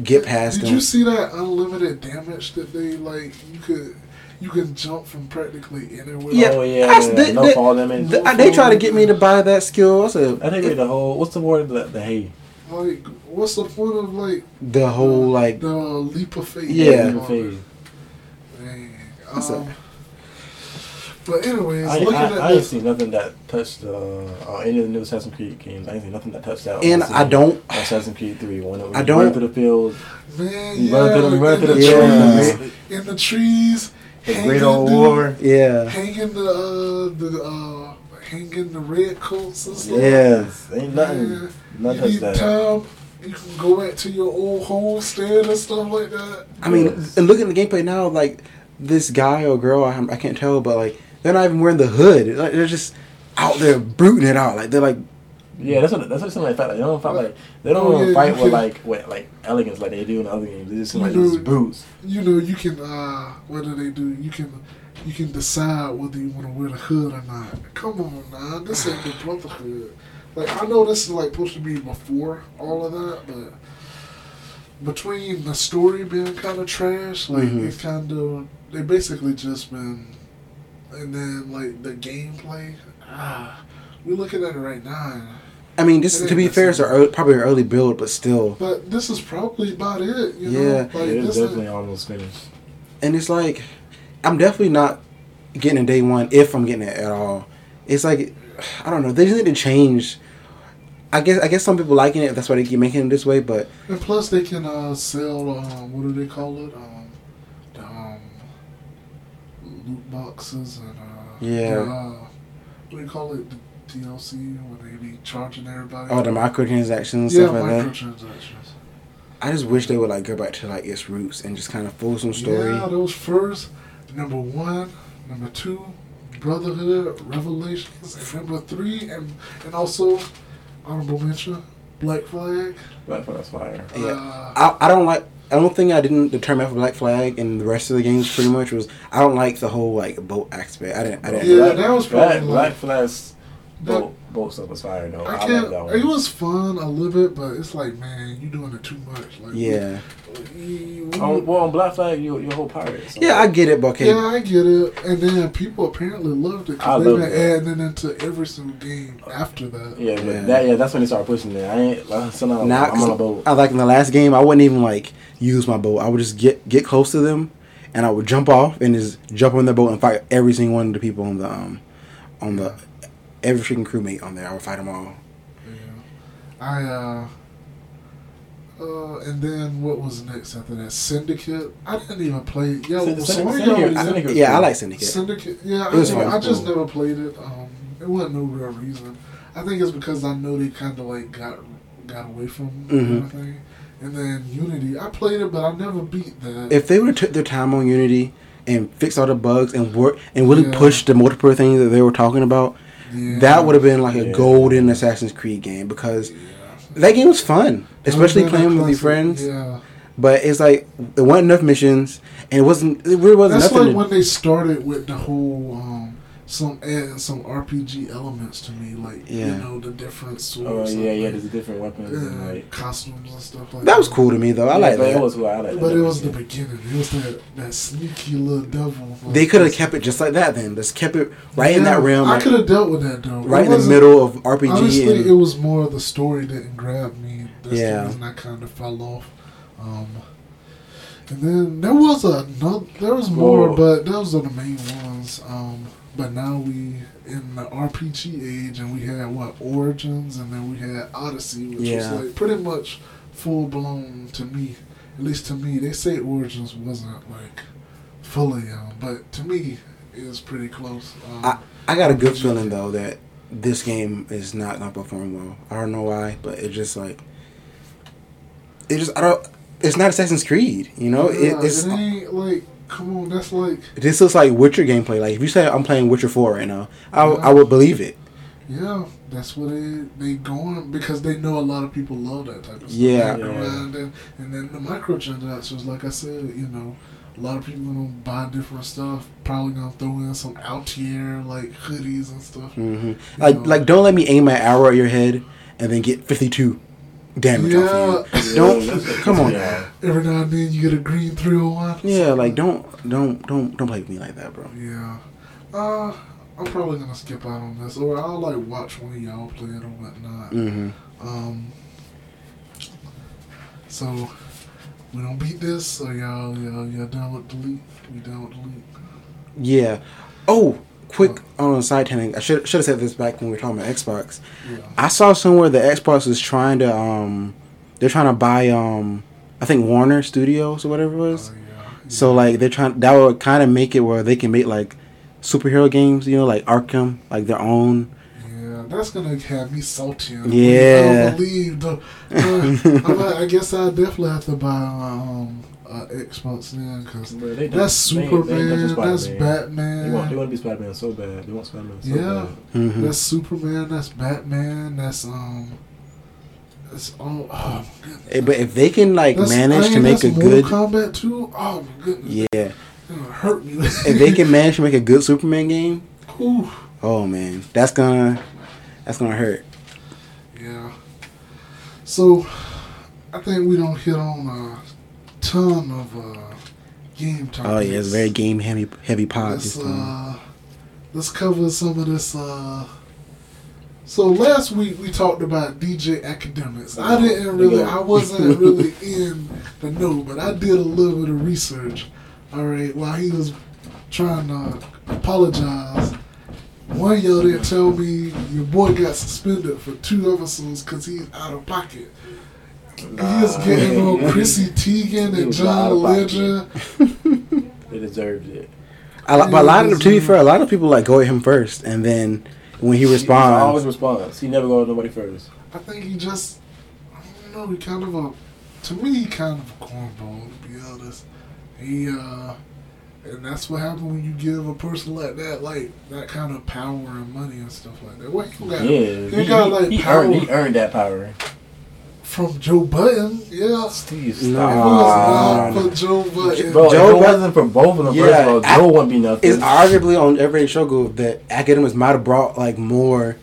get past them. Did them. you see that unlimited damage that they like? You could you can jump from practically anywhere. Yeah, Oh yeah, that's- yeah. they- no they- fall damage. Th- they try to get me to buy that skill. I said I think the whole what's the word the, the hay Like, what's the point of like the whole like the leap of faith? Yeah. the phase. Dang. That's Um, but anyways, I, looking I, at I ain't this, seen nothing that touched uh, uh, any of the new Assassin's Creed games. I ain't seen nothing that touched that. And I don't- Assassin's Creed Three One it was I don't- running through the fields. man, You yeah, run through the- run through the the Yeah. trees, in the trees, The hanging Great Old the- War. yeah, hanging the uh, the uh, hanging the red coats and stuff. yeah. Ain't nothing. Yeah. Nothing you touched need that. time. You can go back to your old homestead and stuff like that. I mean, Yes. and looking at the gameplay now, like this guy or girl, I, I can't tell, but like they're not even wearing the hood. Like they're just out there brooting it out. Like they're like, Yeah, that's what that's what it seems like. Fight like they don't fight like they don't Oh, yeah, fight with can- like with like elegance like they do in other games. They just seem like You just know- brutes. you know, you can uh what do they do? You can you can decide whether you want to wear the hood or not. Come on, now, this ain't the brotherhood. Like I know this is like supposed to be before all of that, but between the story being kind of trash, like Mhm. it's kind of they basically just been, and then like the gameplay. Ah, we're looking at it right now. I mean, this to be fair, the it's a early, probably an early build, but still, But this is probably about it. You Yeah. know? Yeah, like it's definitely ain't- almost finished. and it's like I'm definitely not getting it day one if I'm getting it at all. It's like I don't know. They just need to change. I guess I guess some people liking it. That's why they keep making it this way. But And plus, they can uh, sell. Um, what do they call it? Um, loot boxes and uh, Yeah. the, uh, what do you call it? The DLC when they be charging everybody. all the microtransactions and yeah, stuff like that. microtransactions. I just wish they would like go back to like its roots and just kind of focus on story. Yeah, those first number one, number two, Brotherhood, Revelations, and number three, and and also honorable mention, Black Flag. Black Flag's fire. Yeah. Uh, I, I don't like. I don't think I didn't determine for Black Flag and the rest of the games pretty much was I don't like the whole like boat aspect. I didn't. I didn't. Yeah, Black, that was Black, probably Black like- Flag's that- boat boat stuff was fire though. I I, can't. love that one. It was fun a little bit, but it's like, man, you're doing it too much. Like, Yeah. you- on, well, on Black Flag, you you a whole pirate. So. Yeah, I get it, but yeah, I get it. And then people apparently loved it I because they've love been that. adding it into every single game after that. Yeah, but Yeah. that yeah, that's when they started pushing it. I ain't like so now Now, I'm on a boat. I like in the last game, I wouldn't even like use my boat. I would just get get close to them, and I would jump off and just jump on their boat and fight every single one of the people on the um on the every freaking crewmate on there. I would fight them all. Yeah. I uh. Uh, and then what was next after that? Syndicate. I didn't even play. Yeah, Syn- was Syn- Syndicate- y'all- Syndicate was Yeah, I like Syndicate. Syndicate. Yeah, It I, never- I just Cool. never played it. Um, it wasn't no real reason. I think it's because I know they kind of like got got away from Mhm. kind of thing. And then Unity, I played it, but I never beat that. If they would have took their time on Unity and fixed all the bugs and work and really Yeah. pushed the multiplayer thing that they were talking about, yeah. that would have been like a golden Assassin's Creed game because Yeah. that game was fun, especially would've playing with your friends. Yeah, But it's like there wasn't enough missions, and it wasn't. It really wasn't that's nothing. like when they started with the whole um, some adding some RPG elements to me, like you know the different Oh yeah, and, yeah. like, There's different weapons and uh, like. costumes and stuff like that was cool to me though. I yeah, like but that. It was cool. I like But that. it was the beginning. It was that, that sneaky little devil. They could have kept it just like that. Then just kept it right in that Yeah, realm, I like, could have dealt with that though. Right in the middle of RPG. Honestly, and, it was more the story didn't grab me. That's Yeah. the reason I kind of fell off. Um, And then there was another, there was more, Whoa. but those are the main ones. Um, but now we in the RPG age, and we had what Origins, and then we had Odyssey, which Yeah. was like pretty much full blown to me. At least to me, they say Origins wasn't like fully, um, but to me, it was pretty close. Um, I, I got a good feeling though that this game is not gonna perform well. I don't know why, but it just like it just I don't. It's not Assassin's Creed, you know. yeah, it, it's it ain't like come on, that's like this looks like Witcher gameplay. Like if you say I'm playing Witcher Four right now, I, I would believe it. Yeah, that's what they they going because they know a lot of people love that type of stuff. Yeah. Yeah. around and, and then the microtransactions, like I said, you know, a lot of people gonna buy different stuff. Probably gonna throw in some out here like hoodies and stuff. hmm Like like don't let me aim my arrow at your head and then get 52 damage off Yeah. of you. Don't come on. Yeah. Every now and then you get a green three hundred one. Yeah, like don't don't don't don't play with me like that, bro. Yeah. Uh, I'm probably gonna skip out on this, or I'll like watch one of y'all play it or whatnot. Mm-hmm. Um. So we don't beat this, so y'all y'all y'all done with delete. We done with delete. Yeah. Oh, quick on a side tangent. I should should have said this back when we were talking about Xbox. Yeah. I saw somewhere the Xbox is trying to um they're trying to buy um I think Warner Studios or whatever it was. Oh, yeah. So like they're trying that would kind of make it where they can make like superhero games, you know, like Arkham, like their own. Yeah, that's gonna have me salty. Yeah. I don't believe the. Uh, I guess I definitely have to buy um uh, Xbox then because Bro, that's don't- they they Superman, that's Spider-Man. They want, they want to be Spider Man so bad. They want Spider Man so Yeah. bad. Mhm. that's Superman, that's Batman, that's um. That's all. Oh my goodness. Eh, But if they can like That's- manage I to mean, make a that's good combat too. Oh my goodness, yeah, gonna hurt me. if they can manage to make a good Superman game, Ooh. oh man, that's gonna that's gonna hurt. Yeah. So, I think we don't hit on a ton of uh, game topics. Oh yeah, it's very game heavy heavy pod Let's, this time. uh, let's cover some of this. Uh, so last week we talked about DJ Akademiks. I didn't really, I wasn't really in the know, but I did a little bit of research. All right, while he was trying to apologize, one y'all didn't tell me your boy got suspended for two episodes because he's out of pocket. he was getting on Chrissy Teigen He and John out. Legend. They deserved it. A lot, but a lot of to be fair, a lot of people like go at him first, and then when he responds, He always responds, responds. He never goes to nobody first. I think he just, I don't know, he kind of a, to me, he kind of a cornball, to be honest. He, uh, and that's what happens when you give a person like that, like, that kind of power and money and stuff like that. What he got, Yeah, he, got, like, he power earned, he earned that power. From Joe Budden, yeah. Steve, No. It stop. was Nah. not for Joe Budden. Bro, Joe if it wasn't for both of them, Yeah, first of all, I- Joe wouldn't be nothing. it's arguably on every struggle that Akademiks might have brought like more.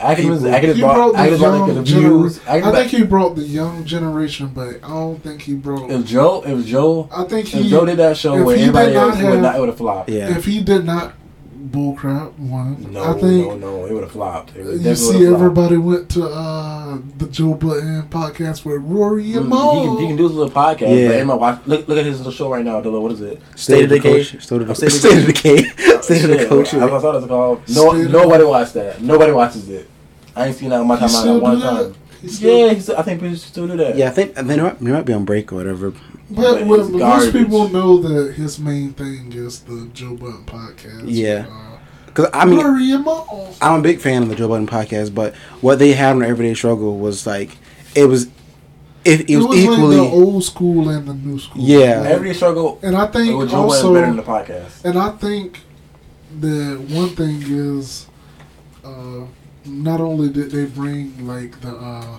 Akademiks, people- Akademiks he brought, brought the Akademiks like, young the generation. I think he brought the young generation, but I don't think he brought. if Joe, if Joe, I think if. Joe did that show where he did everybody not else would have- not, it would have flopped. Yeah, If he did not bullcrap one, No, I think no, no, it would have flopped. It you see would've flopped. everybody went to uh, the Joe Budden podcast with Rory and Mo. He can, he can do his little podcast. Yeah. But everybody watch, look, look at his little show right now. What is it? state of the Decay? coach, state of the State of state the K, state of the Shit, coach. I, I thought it was called. No, nobody watched that. Nobody watches it. I ain't seen that on my time still one time. He still- Yeah, I think people should still do that. Yeah, I think they might, they might be on break or whatever. But, But when most people know that his main thing is the Joe Budden podcast. Yeah. Uh, Because I mean, Rory and Mo. I'm a big fan of the Joe Budden podcast, but what they had on Everyday Struggle was like it was it, it, It was, was equally like the old school and the new school. Yeah. Like, Every struggle and I think with Joe also, better than the podcast. And I think that one thing is, uh, not only did they bring like the uh,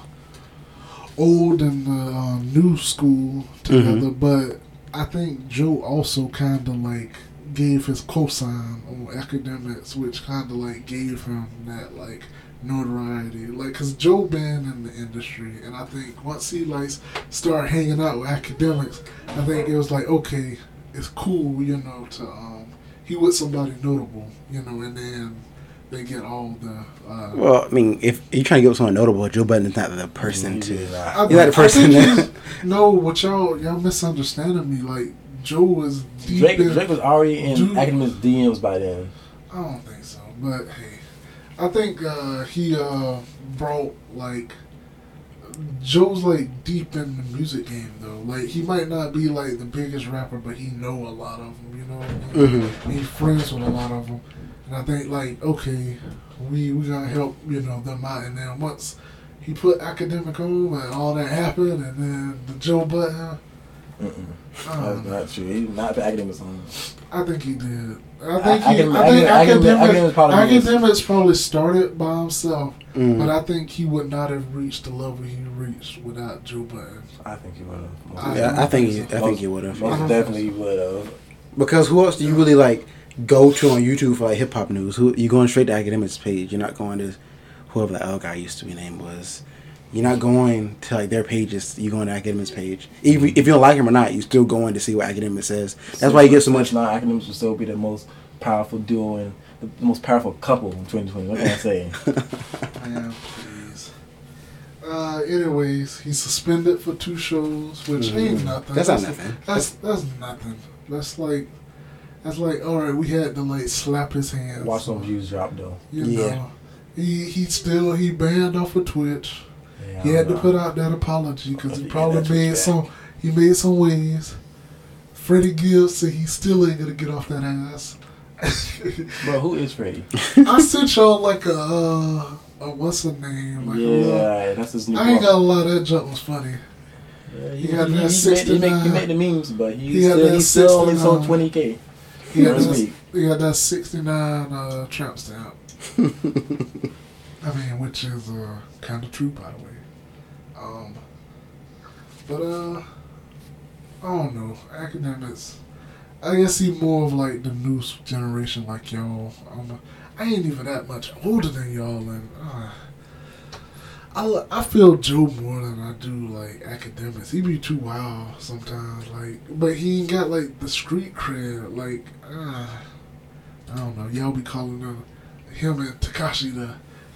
old and the uh, new school together, but I think Joe also kind of like gave his cosign on Akademiks, which kind of like gave him that like notoriety. Like, cause Joe been in the industry, and I think once he like started hanging out with Akademiks, I think it was like okay, it's cool, you know, to um, he with somebody notable, you know, and then they get all the. Uh, Well, I mean, if you're trying to get someone notable, Joe Budden is not the person He to. did not. I, You're not the I person think that- no, what y'all y'all misunderstanding me. Like Joe was deep Drake, in. Drake was already in Dude. Akademiks DMs by then. I don't think so, but hey, I think uh, he uh, brought like Joe's like deep in the music game though. Like he might not be like the biggest rapper, but he know a lot of them. You know, what I mean? Mhm. He's friends with a lot of them, and I think like okay, we we gonna help you know them out. And then once he put academic on and all that happened, and then the Joe Budden. Mm-mm. Um, That's not true. He not put Akademiks on. I think he did. I I- think he. Academic- I think Academic- academic, Akademiks probably was- Akademiks probably started by himself, Mhm. but I think he would not have reached the level he reached without Joe Budden. I think he would have. I- yeah, I think he, I Most- think he would have. I Most don't definitely would have. Because who else do you really like go to on YouTube for like hip hop news? Who you're going straight to Akademiks page? You're not going to whoever the other guy used to be named was. You're not going to like their pages. You're going to Akademiks page. Even if you don't like him or not, you're still going to see what Akademiks says. That's why you get so much. Now, Akademiks will still be the most powerful duo and the most powerful couple in 2020. What can I say? Man, please. Uh, anyways, he's suspended for two shows, which ain't nothing. Mm. That's not nothing. That's that's nothing. That's like that's like all right. We had to like slap his hands. Watch some views drop though. You Yeah. know, he he still he banned off of Twitch. Yeah, He I had to put out that apology because he probably made respect. some. He made some waves. Freddie Gibbs said he still ain't gonna get off that ass. Bro, who is Freddie? I sent y'all like a, uh, a what's the name? Like a little, yeah, that's his new. I ain't block. gonna lie, that jump was funny. Yeah, he got that he, made, he, make, he made the memes, but he, He still, that he still only sold 20k. He had that, he had that 69 uh, tramp stamp. I mean, which is uh, kind of true, by the way. Um, but uh, I don't know. Akademiks. I guess he more of like the new generation, like y'all. I ain't even that much older than y'all, and uh, I I feel Joe more than I do like Akademiks. He be too wild sometimes, like, but he ain't got like the street cred. Like, uh, I don't know. Y'all be calling him, him and Tekashi the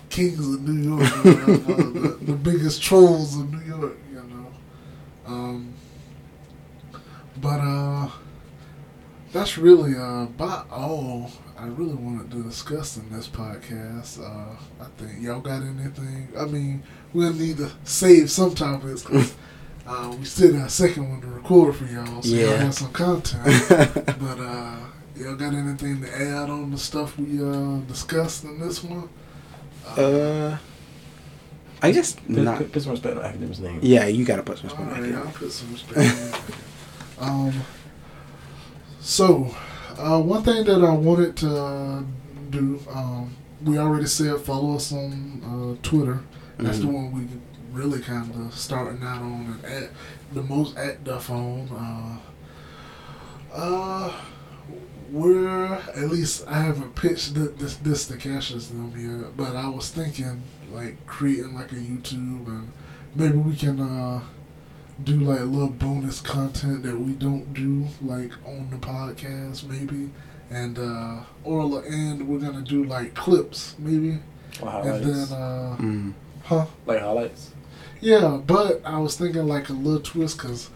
kings of New York, the, the biggest trolls of New York. You know. Um, but uh, that's really uh about all I really wanted to discuss in this podcast. Uh, I think y'all got anything? I mean, we'll need to save some topics 'cause, uh, we still got a second one to record for y'all, so y'all have some content. but uh, y'all got anything to add on the stuff we uh discussed in this one? Uh, I guess Put, not. put, put some respect on Akademiks' name. Yeah, you gotta put some All respect on right, I'll put some respect. on it. um, so, uh, one thing that I wanted to do, um, we already said follow us on uh, Twitter. That's the Mhm. one we really kind of starting out on and at the most active on. Uh, uh, we're at least I haven't pitched th- this this to Cassius them yet, but I was thinking like creating like a YouTube and maybe we can uh do like a little bonus content that we don't do like on the podcast maybe. And uh or and we're gonna do like clips maybe. Or and then uh Mm. huh? Like highlights. yeah but I was thinking like a little twist because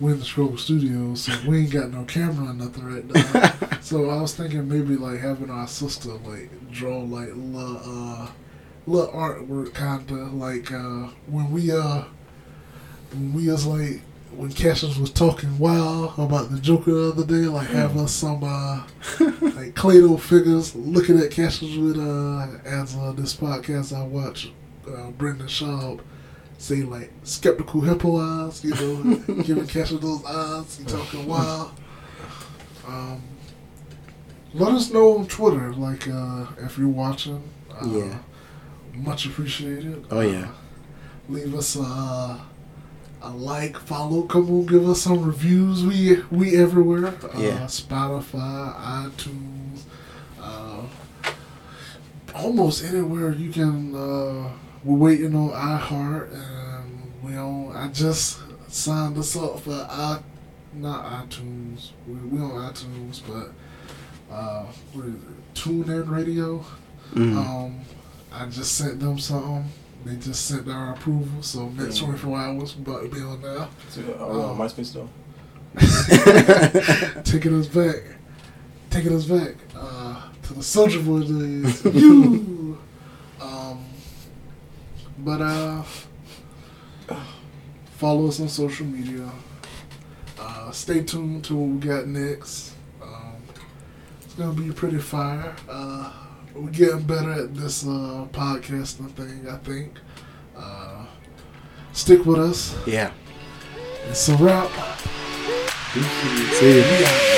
we're in the Scroll Studios so we ain't got no camera or nothing right now. So I was thinking maybe like having our sister like draw like little uh little artwork kinda like uh when we uh when we was like when Cassius was talking wild about the Joker the other day, like have us some uh like Clado figures looking at Cassius with uh as uh this podcast I watch uh Brendan Schaub say like skeptical hippo eyes, you know, giving Cassius those eyes, he talking wild. Um let us know on Twitter, like uh if you're watching. Uh, Yeah. Much appreciated. Oh, yeah. Uh, leave us a, a like, follow. Come on, give us some reviews. We we everywhere. Uh, Yeah. Spotify, iTunes, uh, almost anywhere you can. Uh, we're waiting on iHeart, and we on. I just signed us up for i not iTunes. We, we on iTunes, but uh, what is it? TuneIn Radio. Um, I just sent them something. They just sent their approval. So next Yeah. 24 hours, we're about to be on there. So, uh, MySpace though. taking us back, taking us back uh, to the Soulja Boy days. you. Um, but uh, follow us on social media. Uh, stay tuned to what we got next. Um, it's gonna be pretty fire. Uh, we're getting better at this uh, podcasting thing. I think. Uh, stick with us. Yeah. It's a wrap. See ya.